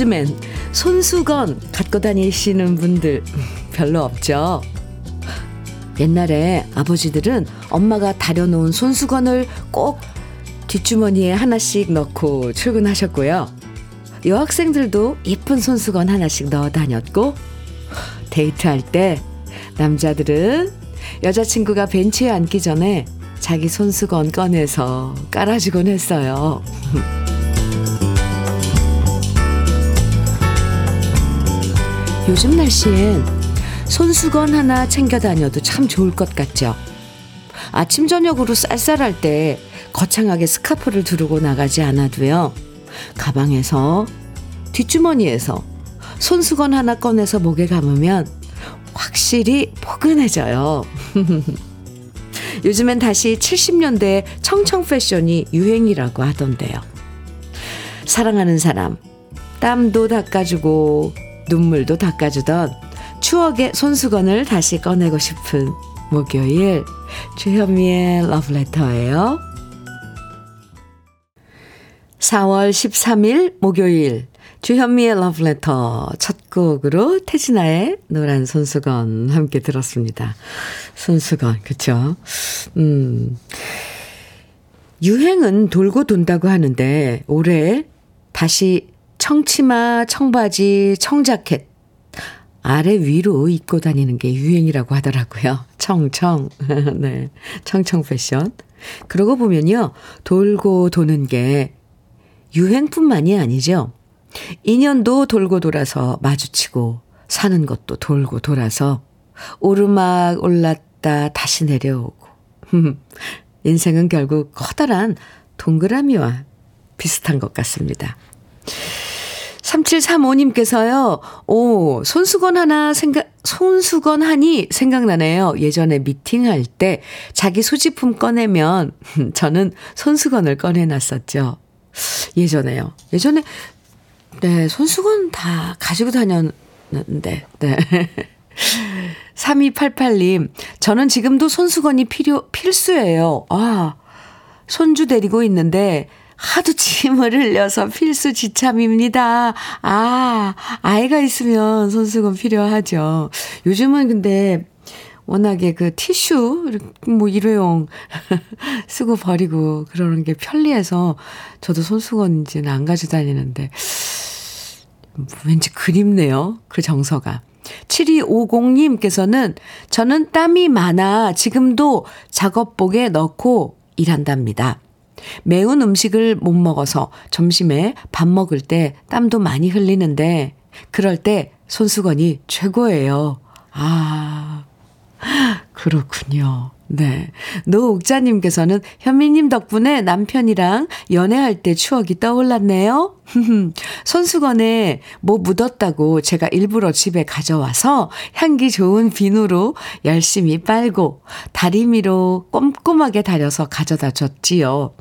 요즘엔 손수건 갖고 다니시는 분들 별로 없죠? 옛날에 아버지들은 엄마가 다려놓은 손수건을 꼭 뒷주머니에 하나씩 넣고 출근하셨고요. 여학생들도 예쁜 손수건 하나씩 넣어 다녔고, 데이트할 때 남자들은 여자친구가 벤치에 앉기 전에 자기 손수건 꺼내서 깔아주곤 했어요. 요즘 날씨엔 손수건 하나 챙겨 다녀도 참 좋을 것 같죠? 아침, 저녁으로 쌀쌀할 때 거창하게 스카프를 두르고 나가지 않아도요. 가방에서, 뒷주머니에서 손수건 하나 꺼내서 목에 감으면 확실히 포근해져요. 요즘엔 다시 70년대 청청 패션이 유행이라고 하던데요. 사랑하는 사람, 땀도 닦아주고 눈물도 닦아주던 추억의 손수건을 다시 꺼내고 싶은 목요일 주현미의 러브레터예요. 4월 13일 목요일 주현미의 러브레터 첫 곡으로 태진아의 노란 손수건 함께 들었습니다. 손수건 그쵸? 음 유행은 돌고 돈다고 하는데 올해 다시 청치마, 청바지, 청자켓 아래 위로 입고 다니는 게 유행이라고 하더라고요. 청청. 네. 청청 패션. 그러고 보면요. 돌고 도는 게 유행뿐만이 아니죠. 인연도 돌고 돌아서 마주치고 사는 것도 돌고 돌아서 오르막 올랐다 다시 내려오고. 인생은 결국 커다란 동그라미와 비슷한 것 같습니다. 3735님께서요, 오, 손수건 하나 생각, 손수건 하니 생각나네요. 예전에 미팅할 때 자기 소지품 꺼내면 저는 손수건을 꺼내놨었죠. 예전에요. 예전에, 네, 손수건 다 가지고 다녔는데, 네. 3288님, 저는 지금도 손수건이 필요, 필수예요. 아, 손주 데리고 있는데, 하도 침을 흘려서 필수 지참입니다. 아, 아이가 있으면 손수건 필요하죠. 요즘은 근데 워낙에 그 티슈, 뭐 일회용 쓰고 버리고 그러는 게 편리해서 저도 손수건인지는 안 가지고 다니는데 왠지 그립네요. 그 정서가. 7250님께서는 저는 땀이 많아 지금도 작업복에 넣고 일한답니다. 매운 음식을 못 먹어서 점심에 밥 먹을 때 땀도 많이 흘리는데 그럴 때 손수건이 최고예요. 아, 그렇군요. 네. 노옥자님께서는 현미님 덕분에 남편이랑 연애할 때 추억이 떠올랐네요. 손수건에 뭐 묻었다고 제가 일부러 집에 가져와서 향기 좋은 비누로 열심히 빨고 다리미로 꼼꼼하게 다려서 가져다 줬지요.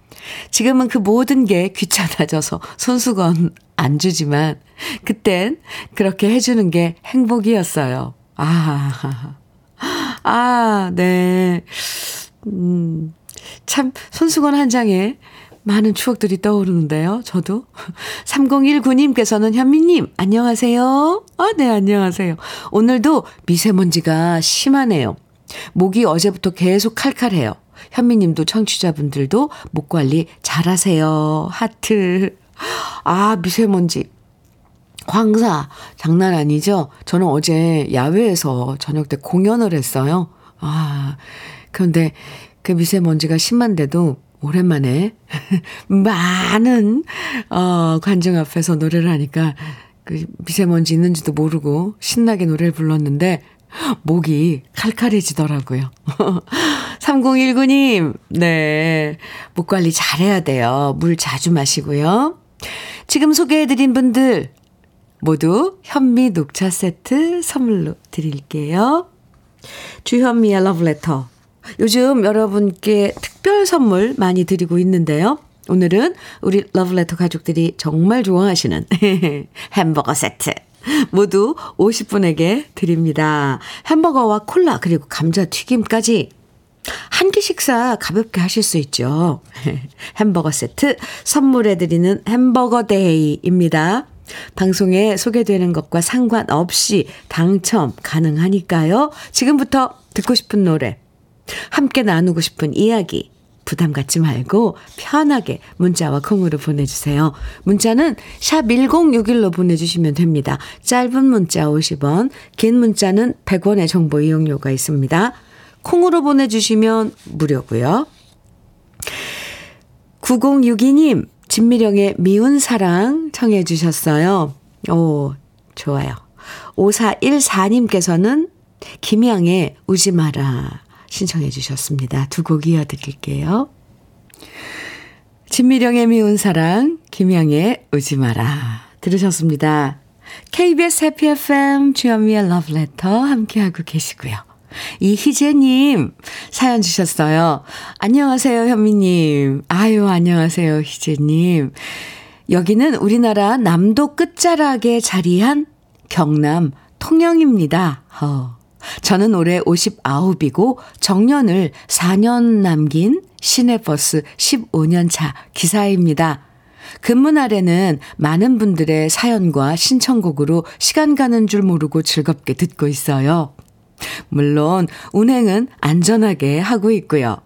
지금은 그 모든 게 귀찮아져서 손수건 안 주지만 그땐 그렇게 해주는 게 행복이었어요. 아, 아, 네. 음, 참, 손수건 한 장에 많은 추억들이 떠오르는데요. 저도. 3019님께서는 현미님, 안녕하세요. 아, 네, 안녕하세요. 오늘도 미세먼지가 심하네요. 목이 어제부터 계속 칼칼해요. 현미님도 청취자분들도 목 관리 잘하세요. 하트. 아, 미세먼지. 광사 장난 아니죠? 저는 어제 야외에서 저녁 때 공연을 했어요. 아, 그런데 그 미세먼지가 심한데도 오랜만에 많은 어 관중 앞에서 노래를 하니까 그 미세먼지 있는지도 모르고 신나게 노래를 불렀는데 목이 칼칼해지더라고요. 3019님, 네. 목 관리 잘해야 돼요. 물 자주 마시고요. 지금 소개해드린 분들 모두 현미 녹차 세트 선물로 드릴게요. 주현미의 러브레터. 요즘 여러분께 특별 선물 많이 드리고 있는데요. 오늘은 우리 러브레터 가족들이 정말 좋아하시는 햄버거 세트. 모두 50분에게 드립니다. 햄버거와 콜라 그리고 감자튀김까지 한 끼 식사 가볍게 하실 수 있죠. 햄버거 세트 선물해 드리는 햄버거 데이입니다. 방송에 소개되는 것과 상관없이 당첨 가능하니까요. 지금부터 듣고 싶은 노래, 함께 나누고 싶은 이야기, 부담 갖지 말고 편하게 문자와 콩으로 보내주세요. 문자는 샵 1061로 보내주시면 됩니다. 짧은 문자 50원, 긴 문자는 100원의 정보 이용료가 있습니다. 콩으로 보내주시면 무료고요. 9062님, 진미령의 미운 사랑 청해 주셨어요. 오, 좋아요. 5414님께서는 김양의 우지 마라 신청해 주셨습니다. 두 곡 이어드릴게요. 진미령의 미운 사랑, 김양의 우지 마라 들으셨습니다. KBS 해피 FM 주현미의 러브레터 함께하고 계시고요. 이희재님 사연 주셨어요. 안녕하세요, 현미님. 아유, 안녕하세요, 희재님. 여기는 우리나라 남도 끝자락에 자리한 경남 통영입니다. 어. 저는 올해 59이고 정년을 4년 남긴 시내버스 15년 차 기사입니다. 근무 날에는 많은 분들의 사연과 신청곡으로 시간 가는 줄 모르고 즐겁게 듣고 있어요. 물론 운행은 안전하게 하고 있고요.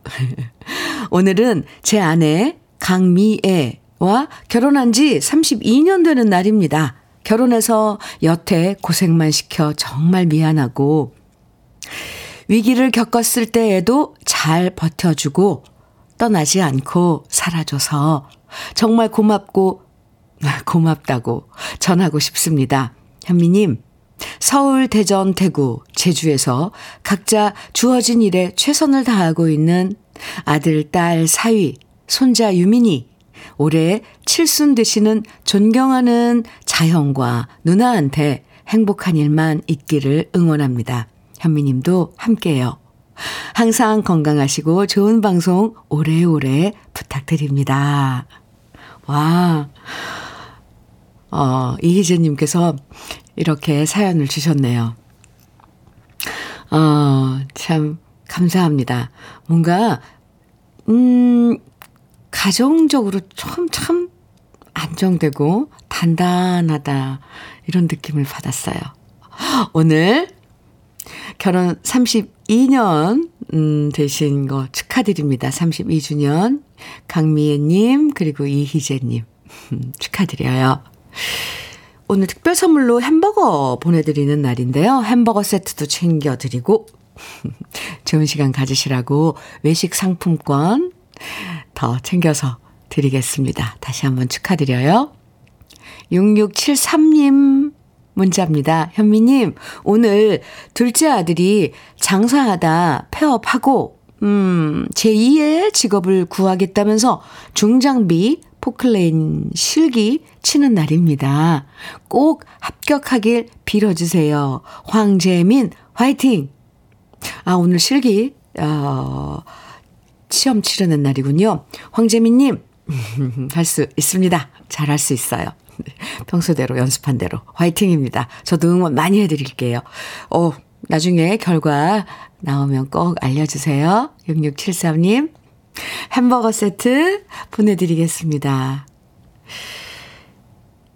오늘은 제 아내 강미애와 결혼한 지 32년 되는 날입니다. 결혼해서 여태 고생만 시켜 정말 미안하고 위기를 겪었을 때에도 잘 버텨주고 떠나지 않고 살아줘서 정말 고맙고 고맙다고 전하고 싶습니다. 현미님, 서울, 대전, 대구, 제주에서 각자 주어진 일에 최선을 다하고 있는 아들, 딸, 사위, 손자 유민이 올해 칠순 되시는 존경하는 자형과 누나한테 행복한 일만 있기를 응원합니다. 현미님도 함께요. 항상 건강하시고 좋은 방송 오래오래 부탁드립니다. 와, 어, 이희재님께서 이렇게 사연을 주셨네요. 어, 참, 감사합니다. 뭔가, 음, 가정적으로 참, 참 안정되고 단단하다. 이런 느낌을 받았어요. 오늘 결혼 32년, 음, 되신 거 축하드립니다. 32주년. 강미애님, 그리고 이희재님. 축하드려요. 오늘 특별 선물로 햄버거 보내드리는 날인데요. 햄버거 세트도 챙겨드리고, 좋은 시간 가지시라고 외식 상품권 더 챙겨서 드리겠습니다. 다시 한번 축하드려요. 6673님 문자입니다. 현미님, 오늘 둘째 아들이 장사하다 폐업하고, 음, 제2의 직업을 구하겠다면서 중장비 포클레인 실기 치는 날입니다. 꼭 합격하길 빌어주세요. 황재민, 화이팅! 아, 오늘 실기, 어, 시험 치르는 날이군요. 황재민님, 할 수 있습니다. 잘 할 수 있어요. 평소대로 연습한 대로 화이팅입니다. 저도 응원 많이 해드릴게요. 어, 나중에 결과 나오면 꼭 알려주세요. 6673님. 햄버거 세트 보내드리겠습니다.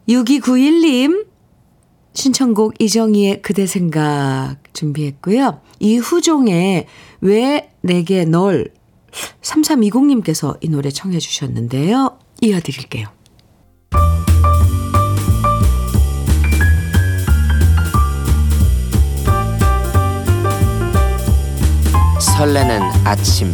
6291님. 신청곡 이정희의 그대 생각 준비했고요. 이후종의 왜 내게 널 3320님께서 이 노래 청해 주셨는데요. 이어드릴게요. 설레는 아침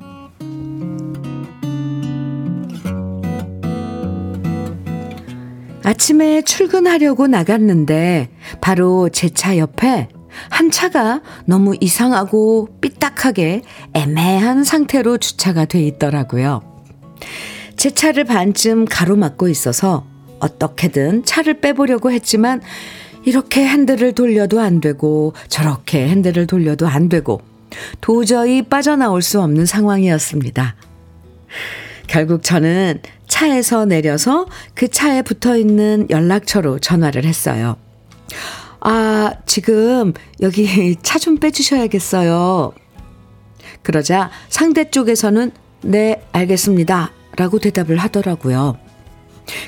아침에 출근하려고 나갔는데 바로 제 차 옆에 한 차가 너무 이상하고 삐딱하게 애매한 상태로 주차가 돼 있더라고요. 제 차를 반쯤 가로막고 있어서 어떻게든 차를 빼보려고 했지만 이렇게 핸들을 돌려도 안 되고 저렇게 핸들을 돌려도 안 되고 도저히 빠져나올 수 없는 상황이었습니다. 결국 저는 차에서 내려서 그 차에 붙어 있는 연락처로 전화를 했어요. 아, 지금 여기 차 좀 빼주셔야겠어요. 그러자 상대 쪽에서는 네, 알겠습니다. 라고 대답을 하더라고요.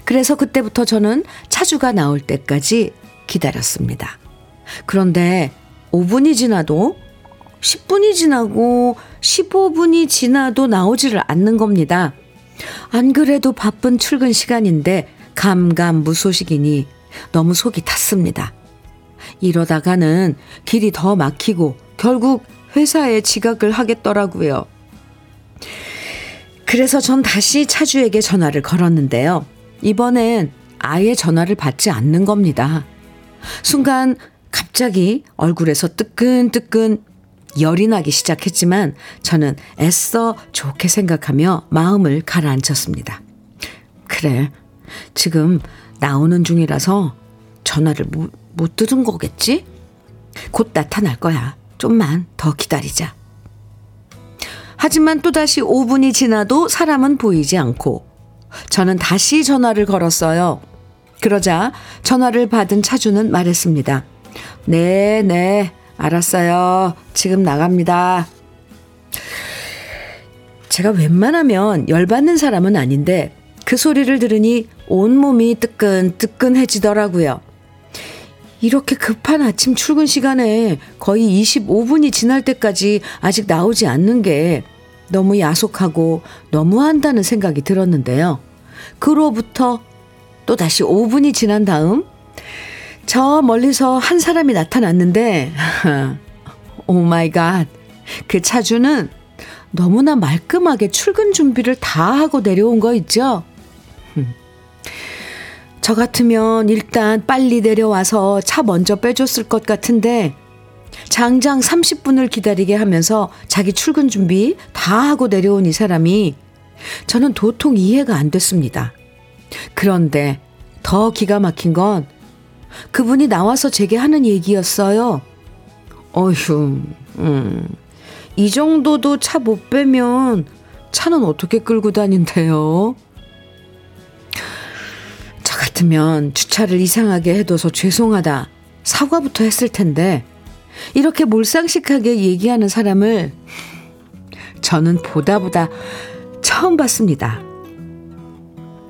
그래서 그때부터 저는 차주가 나올 때까지 기다렸습니다. 그런데 5분이 지나도 10분이 지나고 15분이 지나도 나오지를 않는 겁니다. 안 그래도 바쁜 출근 시간인데 감감무소식이니 너무 속이 탔습니다. 이러다가는 길이 더 막히고 결국 회사에 지각을 하겠더라고요. 그래서 전 다시 차주에게 전화를 걸었는데요. 이번엔 아예 전화를 받지 않는 겁니다. 순간 갑자기 얼굴에서 뜨끈뜨끈 열이 나기 시작했지만 저는 애써 좋게 생각하며 마음을 가라앉혔습니다. 그래, 지금 나오는 중이라서 전화를 못, 못 들은 거겠지? 곧 나타날 거야. 좀만 더 기다리자. 하지만 또다시 5분이 지나도 사람은 보이지 않고 저는 다시 전화를 걸었어요. 그러자 전화를 받은 차주는 말했습니다. 네, 네, 알았어요. 지금 나갑니다. 제가 웬만하면 열받는 사람은 아닌데 그 소리를 들으니 온몸이 뜨끈뜨끈해지더라고요. 이렇게 급한 아침 출근 시간에 거의 25분이 지날 때까지 아직 나오지 않는 게 너무 야속하고 너무한다는 생각이 들었는데요. 그로부터 또 다시 5분이 지난 다음 저 멀리서 한 사람이 나타났는데 oh my god. 그 차주는 너무나 말끔하게 출근 준비를 다 하고 내려온 거 있죠? 저 같으면 일단 빨리 내려와서 차 먼저 빼줬을 것 같은데 장장 30분을 기다리게 하면서 자기 출근 준비 다 하고 내려온 이 사람이 저는 도통 이해가 안 됐습니다. 그런데 더 기가 막힌 건 그분이 나와서 제게 하는 얘기였어요. 어휴, 음, 이 정도도 차 못 빼면 차는 어떻게 끌고 다닌대요? 저 같으면 주차를 이상하게 해둬서 죄송하다. 사과부터 했을 텐데, 이렇게 몰상식하게 얘기하는 사람을 저는 보다 보다 처음 봤습니다.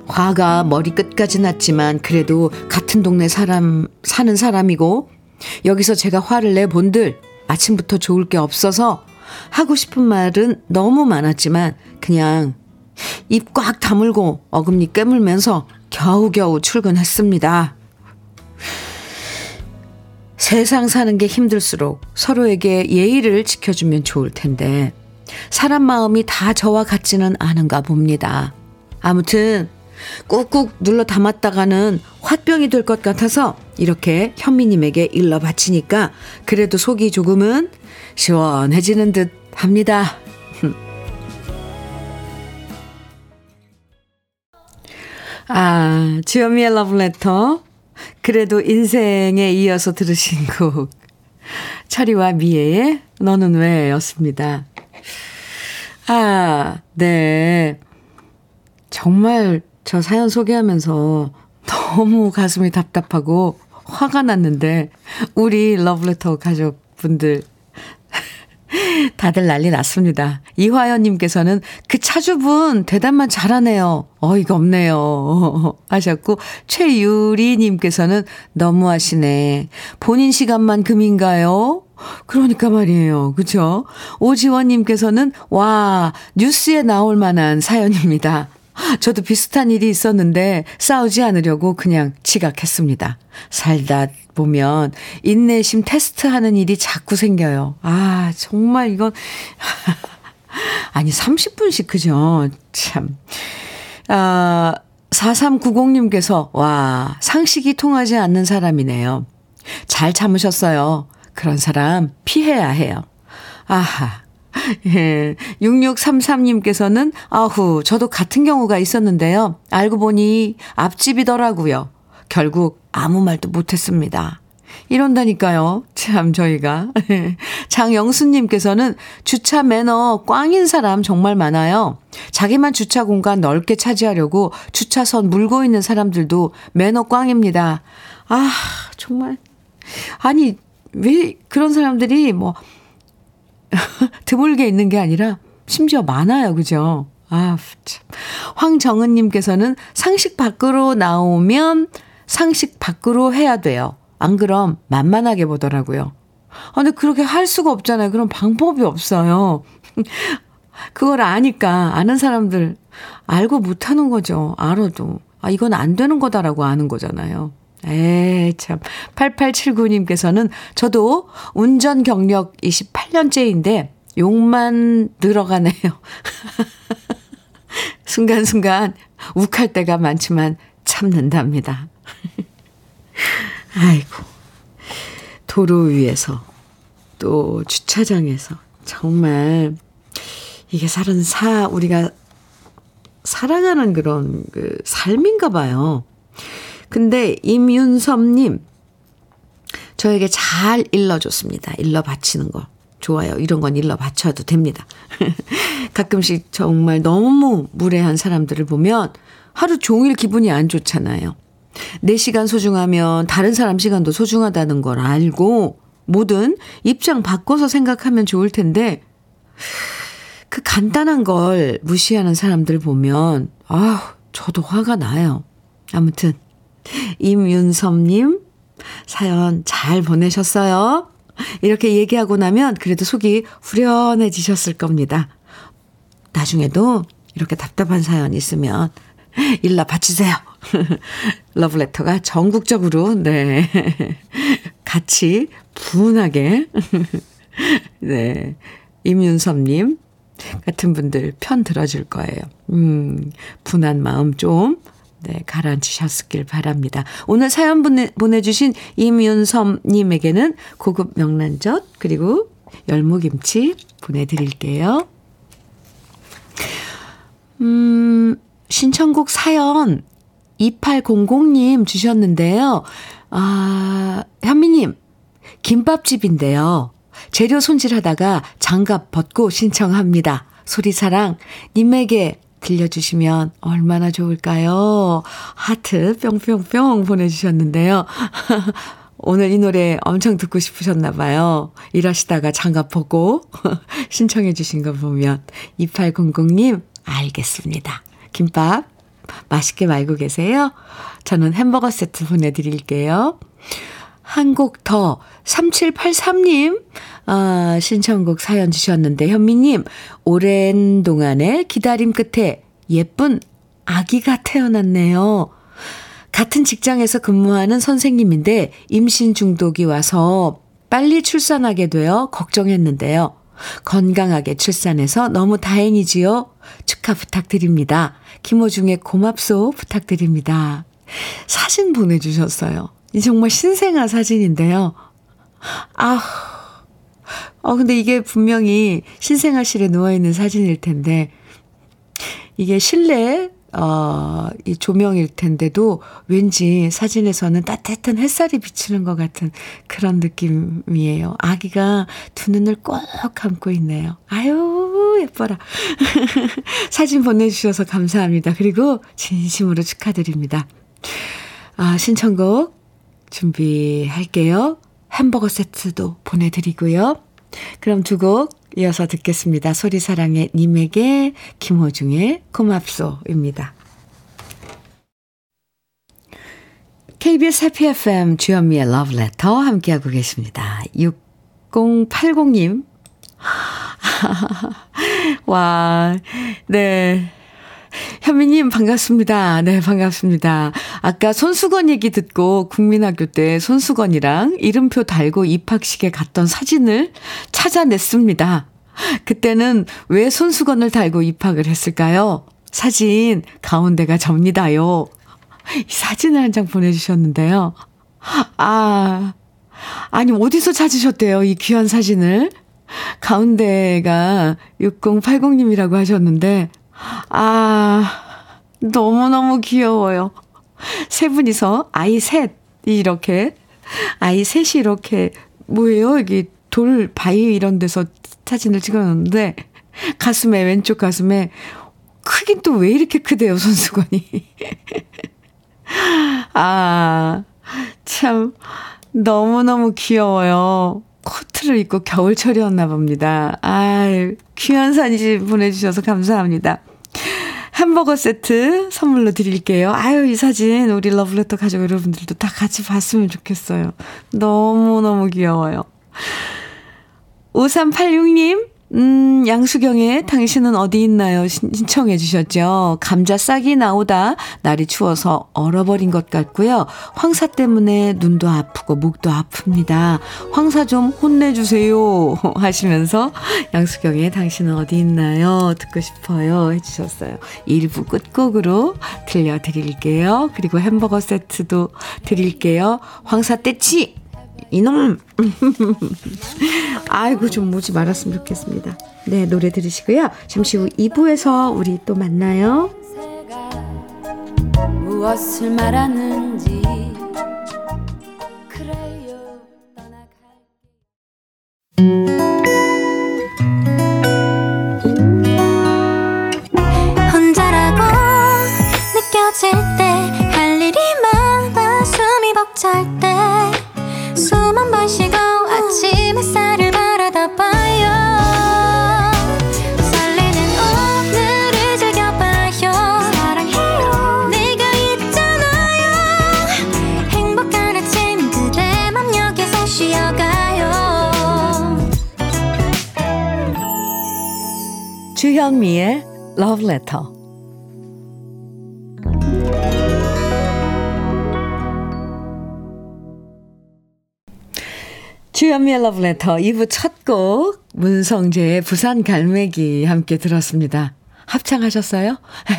화가 머리끝까지 났지만 그래도 같은 동네 사람 사는 사람이고 여기서 제가 화를 내 본들 아침부터 좋을 게 없어서 하고 싶은 말은 너무 많았지만 그냥 입 꽉 다물고 어금니 깨물면서 겨우겨우 출근했습니다. 세상 사는 게 힘들수록 서로에게 예의를 지켜주면 좋을 텐데 사람 마음이 다 저와 같지는 않은가 봅니다. 아무튼 꾹꾹 눌러 담았다가는 화병이 될 것 같아서 이렇게 현미님에게 일러 바치니까 그래도 속이 조금은 시원해지는 듯 합니다. 아, 주현미의 러브레터. 그래도 인생에 이어서 들으신 곡. 차리와 미애의 너는 왜 였습니다. 아, 네. 정말 저 사연 소개하면서 너무 가슴이 답답하고 화가 났는데, 우리 러브레터 가족분들 다들 난리 났습니다. 이화연님께서는 그 차주분 대답만 잘하네요. 어이가 없네요. 하셨고, 최유리님께서는 너무하시네. 본인 시간만 금인가요? 그러니까 말이에요. 그죠? 오지원님께서는, 와, 뉴스에 나올 만한 사연입니다. 저도 비슷한 일이 있었는데 싸우지 않으려고 그냥 지각했습니다. 살다 보면 인내심 테스트하는 일이 자꾸 생겨요. 아, 정말 이건 아니 30분씩 그죠? 참. 아, 4390님께서 와, 상식이 통하지 않는 사람이네요. 잘 참으셨어요. 그런 사람 피해야 해요. 아하. 예. 6633님께서는, 아후, 저도 같은 경우가 있었는데요. 알고 보니 앞집이더라고요. 결국 아무 말도 못했습니다. 이런다니까요. 참, 저희가. 장영수님께서는 주차 매너 꽝인 사람 정말 많아요. 자기만 주차 공간 넓게 차지하려고 주차선 물고 있는 사람들도 매너 꽝입니다. 아, 정말. 아니, 왜 그런 사람들이 뭐, 드물게 있는 게 아니라 심지어 많아요. 그죠? 아, 참. 황정은님께서는 상식 밖으로 나오면 상식 밖으로 해야 돼요. 안 그럼 만만하게 보더라고요. 아, 근데 그렇게 할 수가 없잖아요. 그런 방법이 없어요. 그걸 아니까 아는 사람들 알고 못하는 거죠. 알아도. 아, 이건 안 되는 거다라고 아는 거잖아요. 에 참. 8879님께서는 저도 운전 경력 28년째인데 욕만 늘어가네요. 순간순간 욱할 때가 많지만 참는답니다. 아이고. 도로 위에서 또 주차장에서 정말 이게 살은 사 우리가 살아가는 그런 그 삶인가 봐요. 근데 임윤섭님 저에게 잘 일러줬습니다. 일러 바치는 거 좋아요. 이런 건 일러 바쳐도 됩니다. 가끔씩 정말 너무 무례한 사람들을 보면 하루 종일 기분이 안 좋잖아요. 내 시간 소중하면 다른 사람 시간도 소중하다는 걸 알고 뭐든 입장 바꿔서 생각하면 좋을 텐데 그 간단한 걸 무시하는 사람들 보면 아, 저도 화가 나요. 아무튼 임윤섭님 사연 잘 보내셨어요. 이렇게 얘기하고 나면 그래도 속이 후련해지셨을 겁니다. 나중에도 이렇게 답답한 사연 있으면 일러 바치세요. 러브레터가 전국적으로, 네. 같이 분하게, 네. 임윤섭님 같은 분들 편 들어줄 거예요. 음, 분한 마음 좀, 네, 가라앉히셨길 바랍니다. 오늘 사연 보내, 보내주신 임윤섭님에게는 고급 명란젓, 그리고 열무김치 보내드릴게요. 음, 신청곡 사연 2800님 주셨는데요. 아, 현미님, 김밥집인데요. 재료 손질하다가 장갑 벗고 신청합니다. 소리사랑, 님에게 들려주시면 얼마나 좋을까요? 하트 뿅뿅뿅 보내주셨는데요. 오늘 이 노래 엄청 듣고 싶으셨나 봐요. 일하시다가 장갑 벗고 신청해 주신 거 보면 2800님, 알겠습니다. 김밥 맛있게 말고 계세요? 저는 햄버거 세트 보내드릴게요. 한 곡 더, 3783님, 아, 신청곡 사연 주셨는데, 현미님, 오랜 동안의 기다림 끝에 예쁜 아기가 태어났네요. 같은 직장에서 근무하는 선생님인데, 임신 중독이 와서 빨리 출산하게 되어 걱정했는데요. 건강하게 출산해서 너무 다행이지요. 축하 부탁드립니다. 김호중의 고맙소 부탁드립니다. 사진 보내주셨어요. 이 정말 신생아 사진인데요. 아, 어, 근데 이게 분명히 신생아실에 누워있는 사진일 텐데, 이게 실내 어, 이 조명일 텐데도 왠지 사진에서는 따뜻한 햇살이 비치는 것 같은 그런 느낌이에요. 아기가 두 눈을 꼭 감고 있네요. 아유, 예뻐라. 사진 보내주셔서 감사합니다. 그리고 진심으로 축하드립니다. 아, 신청곡 준비할게요. 햄버거 세트도 보내드리고요. 그럼 두 곡 이어서 듣겠습니다. 소리사랑의 님에게 김호중의 고맙소입니다. KBS 해피 FM 주현미의 러브레터 함께하고 계십니다. 6080님. 와, 네. 현미님, 반갑습니다. 네, 반갑습니다. 아까 손수건 얘기 듣고 국민학교 때 손수건이랑 이름표 달고 입학식에 갔던 사진을 찾아냈습니다. 그때는 왜 손수건을 달고 입학을 했을까요? 사진 가운데가 접니다요. 이 사진을 한 장 보내주셨는데요. 아, 아니, 어디서 찾으셨대요? 이 귀한 사진을. 가운데가 6080님이라고 하셨는데, 아, 너무너무 귀여워요. 세 분이서 아이 셋, 이렇게 아이 셋이 이렇게, 뭐예요? 이게 돌, 바위 이런 데서 사진을 찍어놨는데, 가슴에, 왼쪽 가슴에, 크긴 또 왜 이렇게 크대요, 손수건이. 아, 참, 너무너무 귀여워요. 코트를 입고 겨울철이었나 봅니다. 아유, 귀한 사진 보내주셔서 감사합니다. 햄버거 세트 선물로 드릴게요. 아유, 이 사진 우리 러블레터 가족 여러분들도 다 같이 봤으면 좋겠어요. 너무너무 귀여워요. 5386님, 음, 양수경의 당신은 어디 있나요? 신청해 주셨죠. 감자 싹이 나오다 날이 추워서 얼어버린 것 같고요. 황사 때문에 눈도 아프고 목도 아픕니다. 황사 좀 혼내주세요. 하시면서 양수경의 당신은 어디 있나요? 듣고 싶어요. 해주셨어요. 1부 끝곡으로 들려드릴게요. 그리고 햄버거 세트도 드릴게요. 황사 떼치! 이놈! 아이고, 좀 오지 말았으면 좋겠습니다. 네, 노래 들으시고요. 잠시 후 2부에서 우리 또 만나요. 무엇을 말하는지 그래요 혼자라 주현미의 Love Letter 주현미의 러브레터 2부 첫 곡 문성재의 부산 갈매기 함께 들었습니다. 합창하셨어요?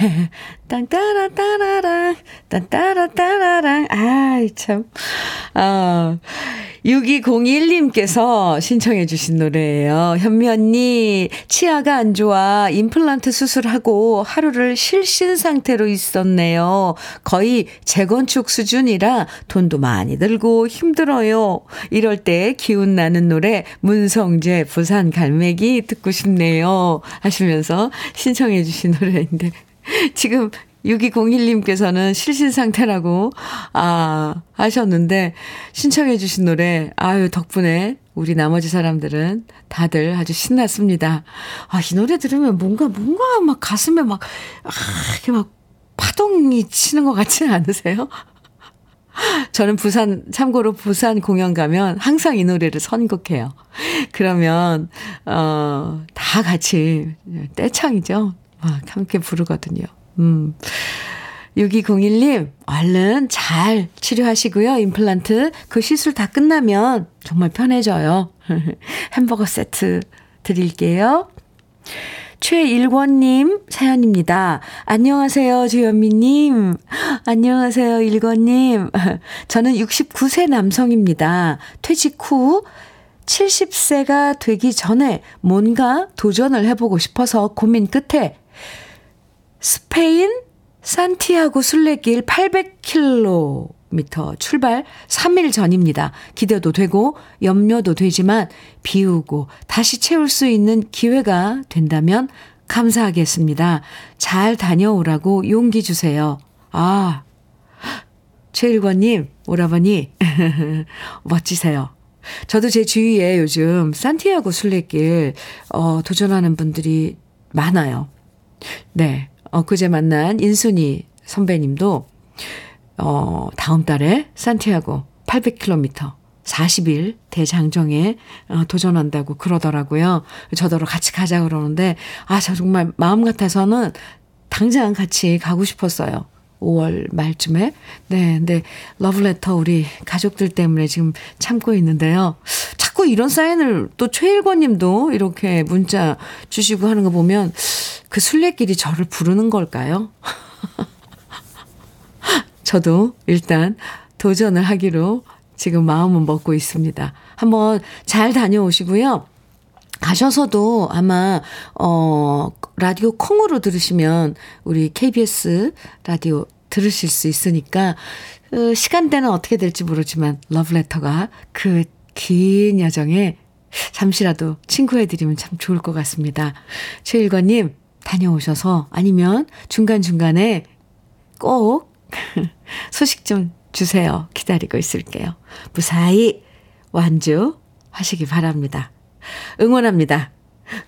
딴따라 따라랑, 딴따라 따라랑, 아이, 참. 아, 6201님께서 신청해 주신 노래예요. 현미 언니, 치아가 안 좋아. 임플란트 수술하고 하루를 실신 상태로 있었네요. 거의 재건축 수준이라 돈도 많이 들고 힘들어요. 이럴 때 기운 나는 노래, 문성재, 부산 갈매기 듣고 싶네요. 하시면서 신청해 신청해 주신 노래인데 지금 6201님께서는 실신 상태라고 아 하셨는데 신청해 주신 노래 아유 덕분에 우리 나머지 사람들은 다들 아주 신났습니다. 아 이 노래 들으면 뭔가 뭔가 막 가슴에 막 아, 이렇게 막 파동이 치는 것 같지 않으세요? 저는 부산, 참고로 부산 공연 가면 항상 이 노래를 선곡해요. 그러면, 어, 다 같이 떼창이죠. 막 함께 부르거든요. 음. 6201님, 얼른 잘 치료하시고요. 임플란트. 그 시술 다 끝나면 정말 편해져요. 햄버거 세트 드릴게요. 최일권님 사연입니다. 안녕하세요, 주현미님. 안녕하세요, 일권님. 저는 69세 남성입니다. 퇴직 후 70세가 되기 전에 뭔가 도전을 해보고 싶어서 고민 끝에 스페인 산티아고 순례길 800km 출발 3일 전입니다. 기대도 되고 염려도 되지만 비우고 다시 채울 수 있는 기회가 된다면 감사하겠습니다. 잘 다녀오라고 용기 주세요. 아, 최일권님, 오라버니, 멋지세요. 저도 제 주위에 요즘 산티아고 순례길, 어, 도전하는 분들이 많아요. 네. 엊그제 만난 인순이 선배님도, 어, 다음 달에 산티아고 800km 40일 대장정에 어, 도전한다고 그러더라고요. 저더러 같이 가자 그러는데, 아, 저 정말 마음 같아서는 당장 같이 가고 싶었어요. 5월 말쯤에. 네, 근데 러브레터 우리 가족들 때문에 지금 참고 있는데요. 자꾸 이런 사인을 또 최일권 님도 이렇게 문자 주시고 하는 거 보면 그 순례길이 저를 부르는 걸까요? 저도 일단 도전을 하기로 지금 마음은 먹고 있습니다. 한번 잘 다녀오시고요. 가셔서도 아마, 어, 라디오 콩으로 들으시면 우리 KBS 라디오 들으실 수 있으니까 그 시간대는 어떻게 될지 모르지만 러브레터가 그 긴 여정에 잠시라도 친구해드리면 참 좋을 것 같습니다. 최일건님 다녀오셔서 아니면 중간중간에 꼭 소식 좀 주세요. 기다리고 있을게요. 무사히 완주 하시기 바랍니다. 응원합니다.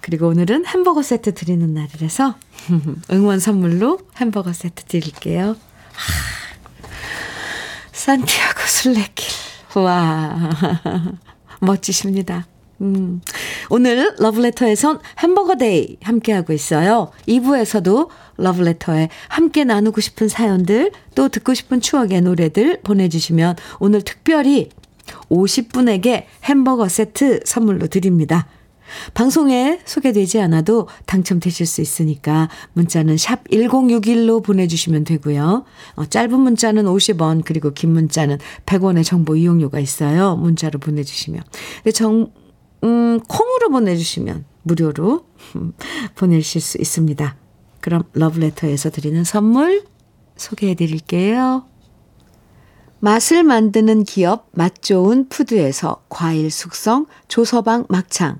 그리고 오늘은 햄버거 세트 드리는 날이라서 응원 선물로 햄버거 세트 드릴게요. 산티아고 순례길. 와, 멋지십니다. 음, 오늘 러브레터에선 햄버거 데이 함께하고 있어요. 2부에서도 러브레터에 함께 나누고 싶은 사연들, 또 듣고 싶은 추억의 노래들 보내주시면 오늘 특별히 50분에게 햄버거 세트 선물로 드립니다. 방송에 소개되지 않아도 당첨되실 수 있으니까 문자는 샵 1061로 보내주시면 되고요. 어, 짧은 문자는 50원 그리고 긴 문자는 100원의 정보 이용료가 있어요. 문자로 보내주시면. 근데 정, 음, 콩으로 보내주시면 무료로 보내실 수 있습니다. 그럼 러브레터에서 드리는 선물 소개해 드릴게요. 맛을 만드는 기업 맛 좋은 푸드에서 과일 숙성 조서방 막창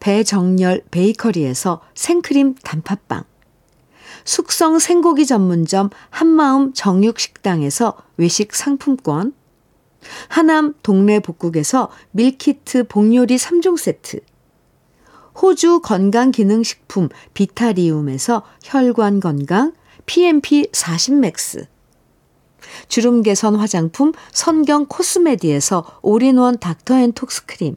배정열 베이커리에서 생크림 단팥빵. 숙성 생고기 전문점 한마음 정육식당에서 외식 상품권. 하남 동네 복국에서 밀키트 복요리 3종 세트. 호주 건강기능식품 비타리움에서 혈관 건강 PMP 40 맥스. 주름 개선 화장품 선경 코스메디에서 올인원 닥터앤톡스크림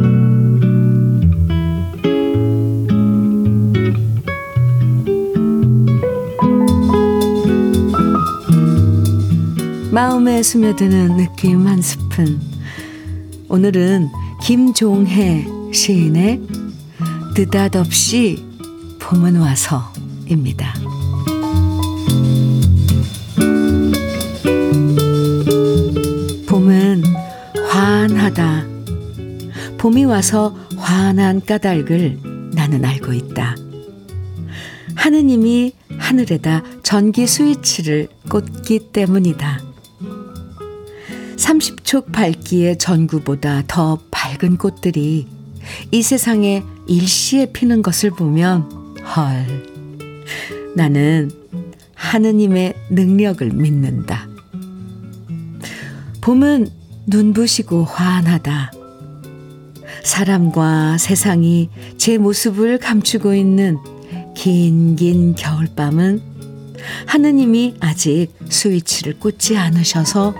마음에 스며드는 느낌 한 스푼. 오늘은 김종혜 시인의 느닷없이 봄은 와서입니다. 봄은 환하다. 봄이 와서 환한 까닭을 나는 알고 있다. 하느님이 하늘에다 전기 스위치를 꽂기 때문이다. 30촉 밝기의 전구보다 더 밝은 꽃들이 이 세상에 일시에 피는 것을 보면 헐 나는 하느님의 능력을 믿는다. 봄은 눈부시고 환하다. 사람과 세상이 제 모습을 감추고 있는 긴긴 겨울밤은 하느님이 아직 스위치를 꽂지 않으셔서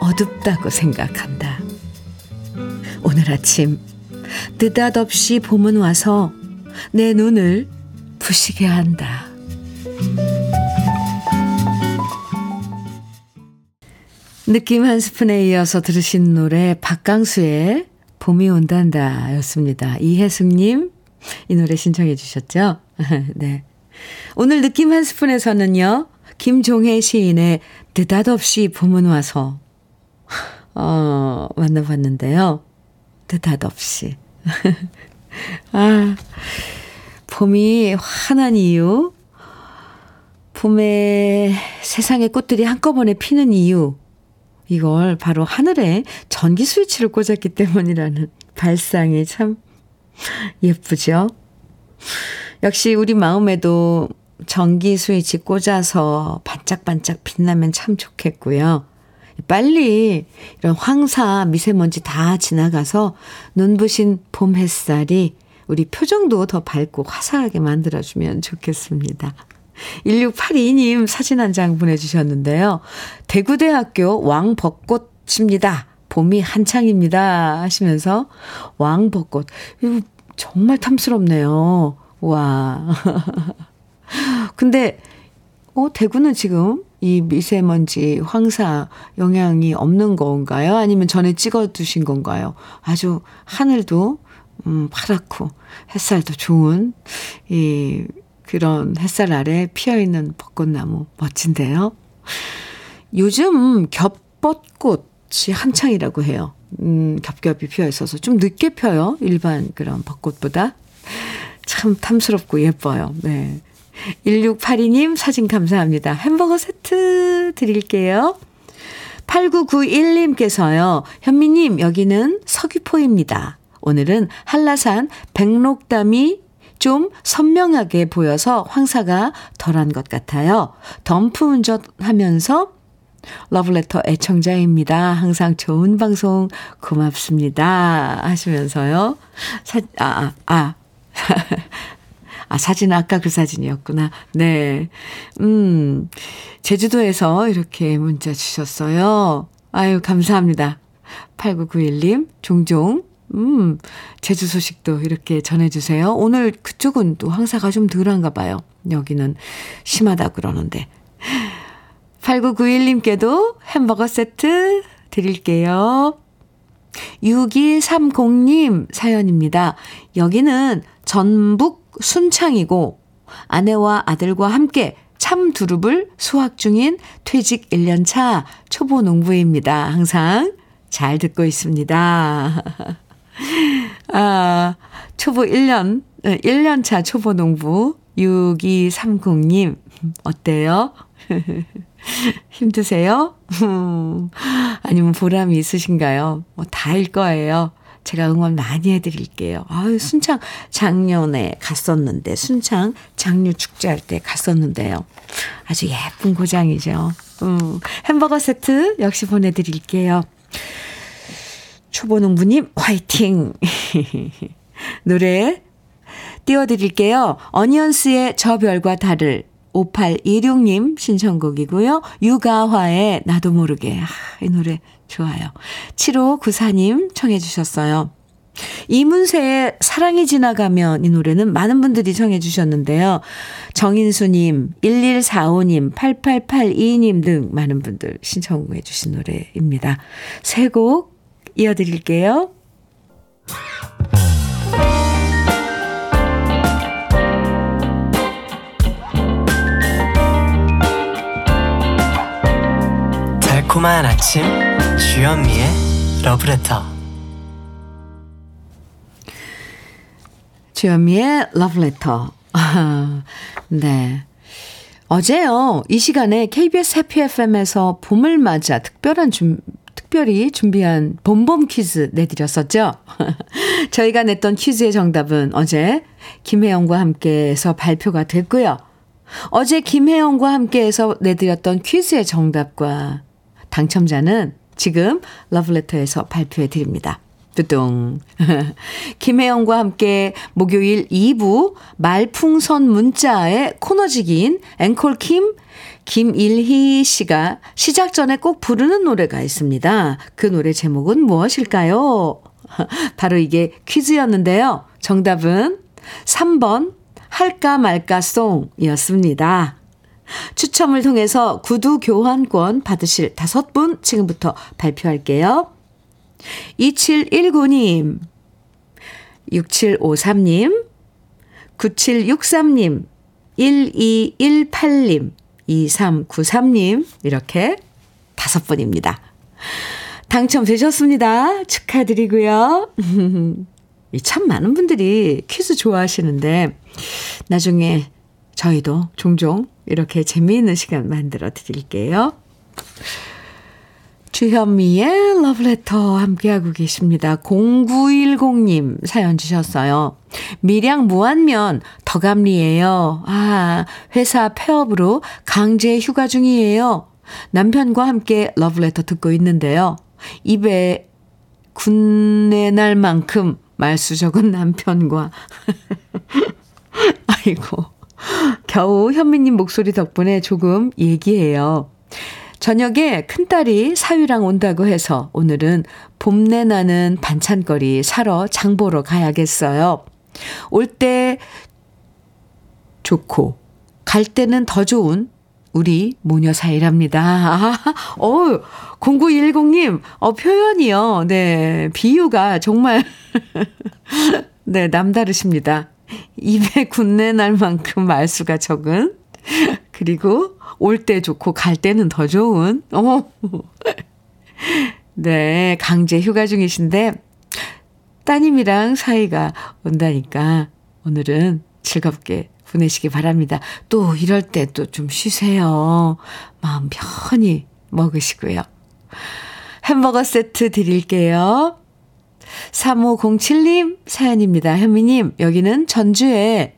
어둡다고 생각한다. 오늘 아침 느닷없이 봄은 와서 내 눈을 부시게 한다. 느낌 한 스푼에 이어서 들으신 노래 박강수의 봄이 온단다 였습니다. 이혜숙님 이 노래 신청해 주셨죠? 네. 오늘 느낌 한 스푼에서는요. 김종혜 시인의 느닷없이 봄은 와서 어, 만나봤는데요. 느닷없이. 아, 봄이 환한 이유, 봄에 세상의 꽃들이 한꺼번에 피는 이유, 이걸 바로 하늘에 전기 스위치를 꽂았기 때문이라는 발상이 참 예쁘죠? 역시 우리 마음에도 전기 스위치 꽂아서 반짝반짝 빛나면 참 좋겠고요. 빨리 이런 황사, 미세먼지 다 지나가서 눈부신 봄 햇살이 우리 표정도 더 밝고 화사하게 만들어주면 좋겠습니다. 1682님 사진 한 장 보내주셨는데요. 대구대학교 왕벚꽃입니다. 봄이 한창입니다. 하시면서 왕벚꽃. 이거 정말 탐스럽네요. 와. 근데, 어, 대구는 지금 이 미세먼지, 황사 영향이 없는 건가요? 아니면 전에 찍어 두신 건가요? 아주 하늘도, 음, 파랗고, 햇살도 좋은, 이, 그런 햇살 아래 피어 있는 벚꽃나무 멋진데요. 요즘 겹벚꽃이 한창이라고 해요. 음, 겹겹이 피어 있어서 좀 늦게 펴요. 일반 그런 벚꽃보다. 참 탐스럽고 예뻐요. 네. 1682님 사진 감사합니다. 햄버거 세트 드릴게요. 8991님께서요. 현미님, 여기는 서귀포입니다. 오늘은 한라산 백록담이 좀 선명하게 보여서 황사가 덜한 것 같아요. 덤프 운전하면서 러브레터 애청자입니다. 항상 좋은 방송 고맙습니다. 하시면서요. 사, 아, 아, 아. 아, 사진은 아까 그 사진이었구나. 네. 음, 제주도에서 이렇게 문자 주셨어요. 아유, 감사합니다. 8991님, 종종 음, 제주 소식도 이렇게 전해주세요. 오늘 그쪽은 또 황사가 좀 덜한가 봐요. 여기는 심하다 그러는데. 8991님께도 햄버거 세트 드릴게요. 6230님 사연입니다. 여기는 전북 순창이고 아내와 아들과 함께 참 두릅을 수확 중인 퇴직 1년차 초보 농부입니다. 항상 잘 듣고 있습니다. 아, 초보 1년, 1년 차 초보 농부 6230님, 어때요? 힘드세요? 아니면 보람이 있으신가요? 뭐 다일 거예요. 제가 응원 많이 해드릴게요. 아유, 순창 작년에 갔었는데, 순창 장류 축제할 때 갔었는데요. 아주 예쁜 고장이죠. 음, 햄버거 세트 역시 보내드릴게요. 초보농부님 화이팅! 노래 띄워드릴게요. 어니언스의 저 별과 달을 5826님 신청곡이고요. 유가화의 나도 모르게. 아, 이 노래 좋아요. 7594님 청해 주셨어요. 이문세의 사랑이 지나가면 이 노래는 많은 분들이 청해 주셨는데요. 정인수님, 1145님, 8882님 등 많은 분들 신청해 주신 노래입니다. 세 곡 이어드릴게요. 달콤한 아침 주현미의 러브레터 주현미의 러브레터 네 어제요 이 시간에 KBS 해피 FM에서 봄을 맞아 특별한 준, 특별히 준비한 봄봄 퀴즈 내드렸었죠. 저희가 냈던 퀴즈의 정답은 어제 김혜영과 함께해서 발표가 됐고요. 어제 김혜영과 함께해서 내드렸던 퀴즈의 정답과 당첨자는 지금 러브레터에서 발표해 드립니다. 뚜둥. 김혜영과 함께 목요일 2부 말풍선 문자의 코너지기인 앵콜 킴 김일희 씨가 시작 전에 꼭 부르는 노래가 있습니다. 그 노래 제목은 무엇일까요? 바로 이게 퀴즈였는데요. 정답은 3번 할까 말까 송이었습니다. 추첨을 통해서 구두 교환권 받으실 다섯 분 지금부터 발표할게요. 2719님, 6753님, 9763님, 1218님, 2393님, 이렇게 다섯 분입니다. 당첨되셨습니다. 축하드리고요. 참 많은 분들이 퀴즈 좋아하시는데, 나중에 저희도 종종 이렇게 재미있는 시간 만들어 드릴게요. 주현미의 러브레터 함께하고 계십니다. 0910님 사연 주셨어요. 밀양 무안면 덕암리예요. 아, 회사 폐업으로 강제 휴가 중이에요. 남편과 함께 러브레터 듣고 있는데요. 입에 군내 날만큼 말수 적은 남편과 아이고 겨우 현미님 목소리 덕분에 조금 얘기해요. 저녁에 큰딸이 사위랑 온다고 해서 오늘은 봄내 나는 반찬거리 사러 장 보러 가야겠어요. 올 때 좋고 갈 때는 더 좋은 우리 모녀 사이랍니다. 아, 어, 0910님, 어, 표현이요. 네, 비유가 정말, 네, 남다르십니다. 입에 굳내 날 만큼 말수가 적은, 그리고 올 때 좋고 갈 때는 더 좋은, 어. 네, 강제 휴가 중이신데, 따님이랑 사이가 온다니까, 오늘은 즐겁게 보내시기 바랍니다. 또 이럴 때 또 좀 쉬세요. 마음 편히 먹으시고요. 햄버거 세트 드릴게요. 3507님 사연입니다. 현미님, 여기는 전주에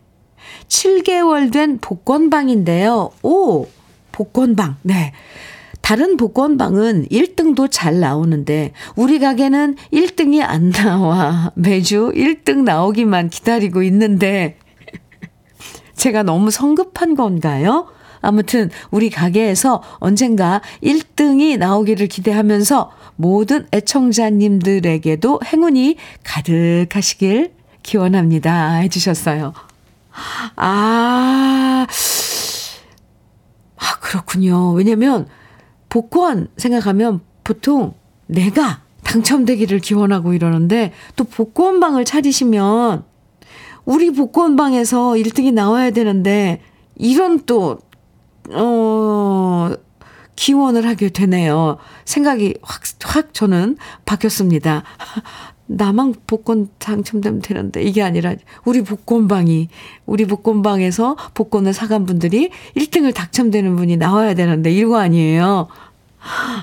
7개월 된 복권방인데요. 오! 복권방. 네. 다른 복권방은 1등도 잘 나오는데 우리 가게는 1등이 안 나와. 매주 1등 나오기만 기다리고 있는데 제가 너무 성급한 건가요? 아무튼 우리 가게에서 언젠가 1등이 나오기를 기대하면서 모든 애청자님들에게도 행운이 가득하시길 기원합니다. 해주셨어요. 아, 아, 그렇군요. 왜냐면 복권 생각하면 보통 내가 당첨되기를 기원하고 이러는데 또 복권방을 차리시면 우리 복권방에서 1등이 나와야 되는데, 이런 또, 어, 기원을 하게 되네요. 생각이 확, 확 저는 바뀌었습니다. 나만 복권 당첨되면 되는데, 이게 아니라, 우리 복권방이, 우리 복권방에서 복권을 사간 분들이 1등을 당첨되는 분이 나와야 되는데, 이거 아니에요.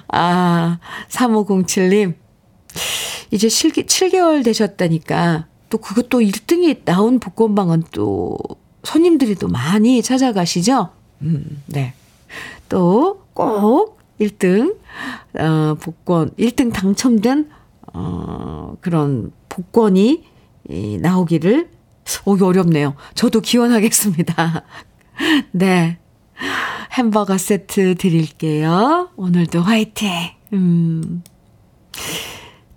아, 3507님. 이제 7, 7개월 되셨다니까, 또 그것도 1등이 나온 복권방은 또 손님들이 또 많이 찾아가시죠? 음, 네. 또 꼭 1등, 어, 복권, 1등 당첨된, 어, 그런 복권이 이, 나오기를, 오기 어렵네요. 저도 기원하겠습니다. 네. 햄버거 세트 드릴게요. 오늘도 화이팅! 음.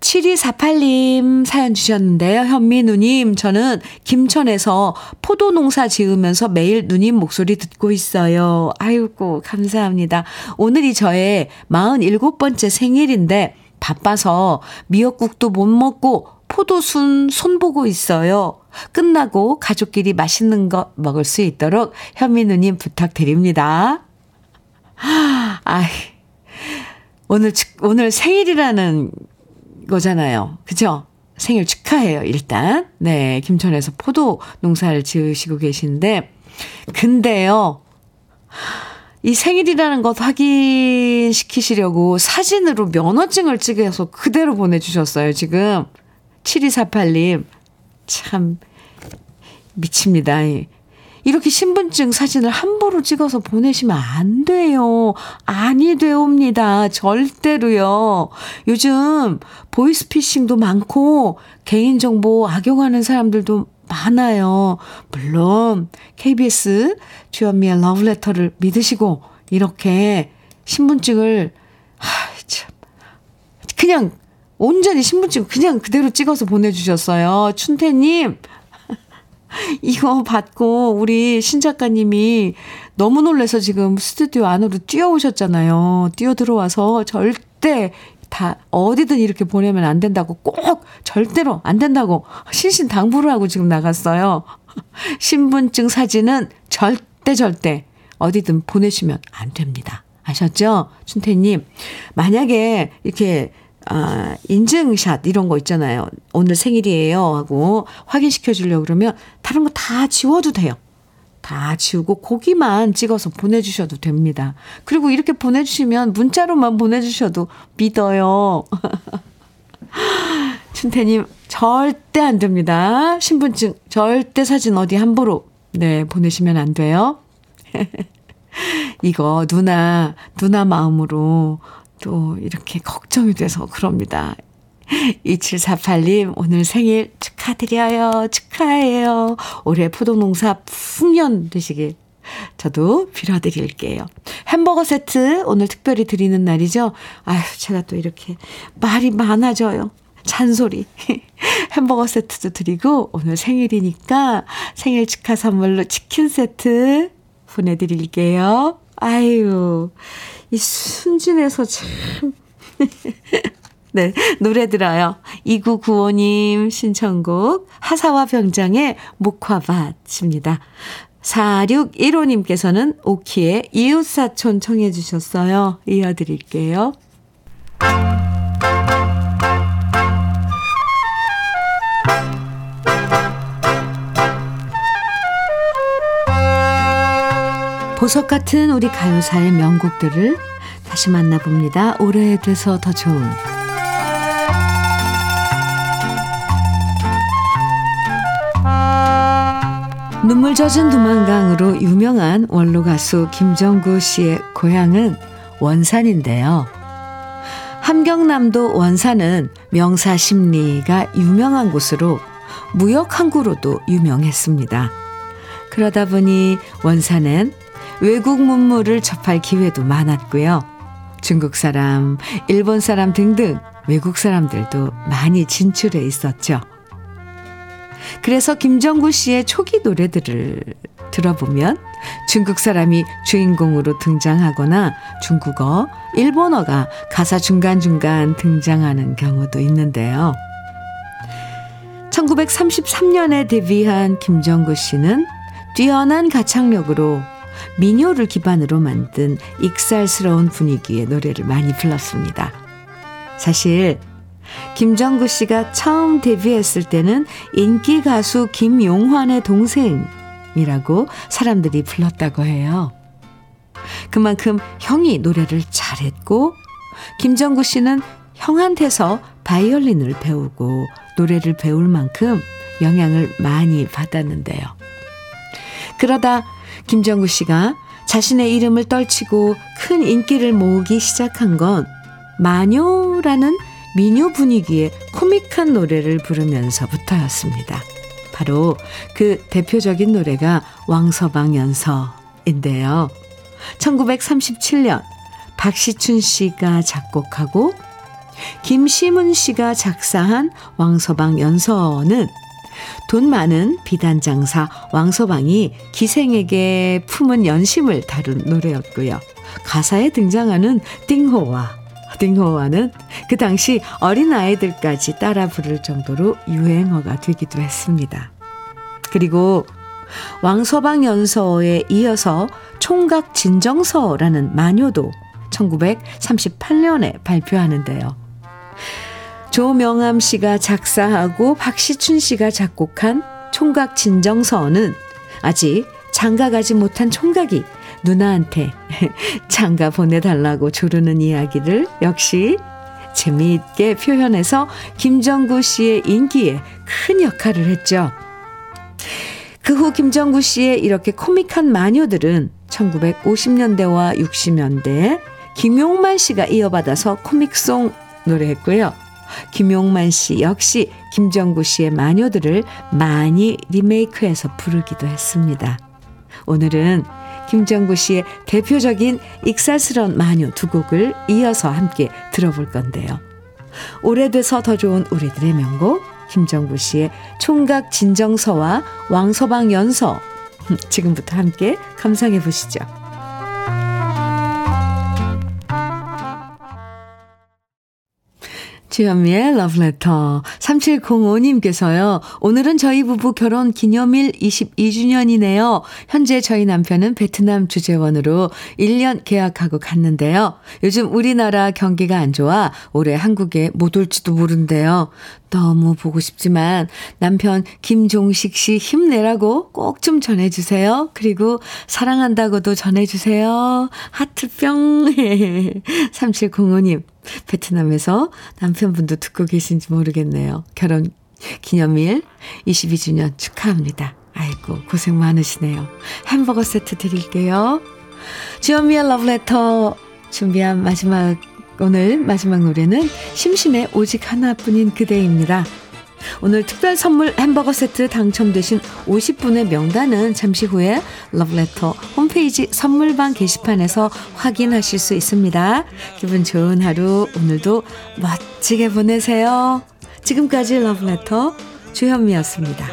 7248님 사연 주셨는데요. 현미 누님, 저는 김천에서 포도 농사 지으면서 매일 누님 목소리 듣고 있어요. 아이고, 감사합니다. 오늘이 저의 47번째 생일인데 바빠서 미역국도 못 먹고 포도순 손보고 있어요. 끝나고 가족끼리 맛있는 거 먹을 수 있도록 현미 누님 부탁드립니다. 아, 오늘, 오늘 생일이라는 거잖아요. 그죠? 생일 축하해요, 일단. 네, 김천에서 포도 농사를 지으시고 계신데, 근데요, 이 생일이라는 것 확인시키시려고 사진으로 면허증을 찍어서 그대로 보내주셨어요, 지금. 7248님. 참, 미칩니다. 이렇게 신분증 사진을 함부로 찍어서 보내시면 안 돼요. 아니 되옵니다. 절대로요. 요즘 보이스피싱도 많고 개인정보 악용하는 사람들도 많아요. 물론 KBS 주현미의 러브레터를 믿으시고 이렇게 신분증을 하, 참 그냥 온전히 신분증 그냥 그대로 찍어서 보내주셨어요. 춘태님 이거 받고 우리 신 작가님이 너무 놀래서 지금 스튜디오 안으로 뛰어오셨잖아요. 뛰어 들어와서 절대 다 어디든 이렇게 보내면 안 된다고 꼭 절대로 안 된다고 신신 당부를 하고 지금 나갔어요. 신분증 사진은 절대 절대 어디든 보내시면 안 됩니다. 아셨죠? 춘태님. 만약에 이렇게 아, 인증샷 이런 거 있잖아요. 오늘 생일이에요 하고 확인시켜 주려고 그러면 다른 거 다 지워도 돼요. 다 지우고 고기만 찍어서 보내주셔도 됩니다. 그리고 이렇게 보내주시면 문자로만 보내주셔도 믿어요. 춘태님, 절대 안 됩니다. 신분증, 절대 사진 어디 함부로, 네, 보내시면 안 돼요. 이거 누나, 누나 마음으로 또 이렇게 걱정이 돼서 그럽니다. 2748님, 오늘 생일 축하드려요. 축하해요. 올해 포도농사 풍년 되시길 저도 빌어드릴게요. 햄버거 세트 오늘 특별히 드리는 날이죠. 아휴, 제가 또 이렇게 말이 많아져요. 잔소리. 햄버거 세트도 드리고 오늘 생일이니까 생일 축하 선물로 치킨 세트 보내드릴게요. 아유, 이 순진해서 참. 네, 노래 들어요. 2995님 신청곡 하사와 병장의 목화밭입니다. 4615님께서는 오키의 이웃사촌 청해 주셨어요. 이어드릴게요. 보석 같은 우리 가요사의 명곡들을 다시 만나봅니다. 오래돼서 더 좋은 눈물 젖은 두만강으로 유명한 원로 가수 김정구 씨의 고향은 원산인데요. 함경남도 원산은 명사 심리가 유명한 곳으로 무역 항구로도 유명했습니다. 그러다 보니 원산엔 외국 문물을 접할 기회도 많았고요. 중국 사람, 일본 사람 등등 외국 사람들도 많이 진출해 있었죠. 그래서 김정구 씨의 초기 노래들을 들어보면 중국 사람이 주인공으로 등장하거나 중국어, 일본어가 가사 중간중간 등장하는 경우도 있는데요. 1933년에 데뷔한 김정구 씨는 뛰어난 가창력으로 민요를 기반으로 만든 익살스러운 분위기의 노래를 많이 불렀습니다. 사실 김정구 씨가 처음 데뷔했을 때는 인기 가수 김용환의 동생이라고 사람들이 불렀다고 해요. 그만큼 형이 노래를 잘했고 김정구 씨는 형한테서 바이올린을 배우고 노래를 배울 만큼 영향을 많이 받았는데요. 그러다 김정구 씨가 자신의 이름을 떨치고 큰 인기를 모으기 시작한 건 마녀라는 미녀 분위기의 코믹한 노래를 부르면서부터였습니다. 바로 그 대표적인 노래가 왕서방 연서인데요. 1937년 박시춘 씨가 작곡하고 김시문 씨가 작사한 왕서방 연서는 돈 많은 비단 장사 왕서방이 기생에게 품은 연심을 다룬 노래였고요. 가사에 등장하는 띵호와 딩호와는 그 당시 어린 아이들까지 따라 부를 정도로 유행어가 되기도 했습니다. 그리고 왕서방 연서에 이어서 총각 진정서라는 마녀도 1938년에 발표하는데요. 조명암 씨가 작사하고 박시춘 씨가 작곡한 총각 진정서는 아직 장가 가지 못한 총각이 누나한테 장가 보내달라고 조르는 이야기를 역시 재미있게 표현해서 김정구 씨의 인기에 큰 역할을 했죠. 그 후 김정구 씨의 이렇게 코믹한 마녀들은 1950년대와 60년대에 김용만 씨가 이어받아서 코믹송 노래했고요. 김용만 씨 역시 김정구 씨의 마녀들을 많이 리메이크해서 부르기도 했습니다. 오늘은 김정구 씨의 대표적인 익살스러운 마녀 두 곡을 이어서 함께 들어볼 건데요. 오래돼서 더 좋은 우리들의 명곡 김정구 씨의 총각 진정서와 왕서방 연서 지금부터 함께 감상해 보시죠. 주현미의 러브레터. 3705님께서요. 오늘은 저희 부부 결혼 기념일 22주년이네요. 현재 저희 남편은 베트남 주재원으로 1년 계약하고 갔는데요. 요즘 우리나라 경기가 안 좋아 올해 한국에 못 올지도 모른대요. 너무 보고 싶지만 남편 김종식 씨 힘내라고 꼭 좀 전해주세요. 그리고 사랑한다고도 전해주세요. 하트뿅. 3705님, 베트남에서 남편분도 듣고 계신지 모르겠네요. 결혼 기념일 22주년 축하합니다. 아이고, 고생 많으시네요. 햄버거 세트 드릴게요. 주현미의 러브레터 준비한 마지막, 오늘 마지막 노래는 심신의 오직 하나뿐인 그대입니다. 오늘 특별 선물 햄버거 세트 당첨되신 50분의 명단은 잠시 후에 러브레터 홈페이지 선물방 게시판에서 확인하실 수 있습니다. 기분 좋은 하루 오늘도 멋지게 보내세요. 지금까지 러브레터 주현미였습니다.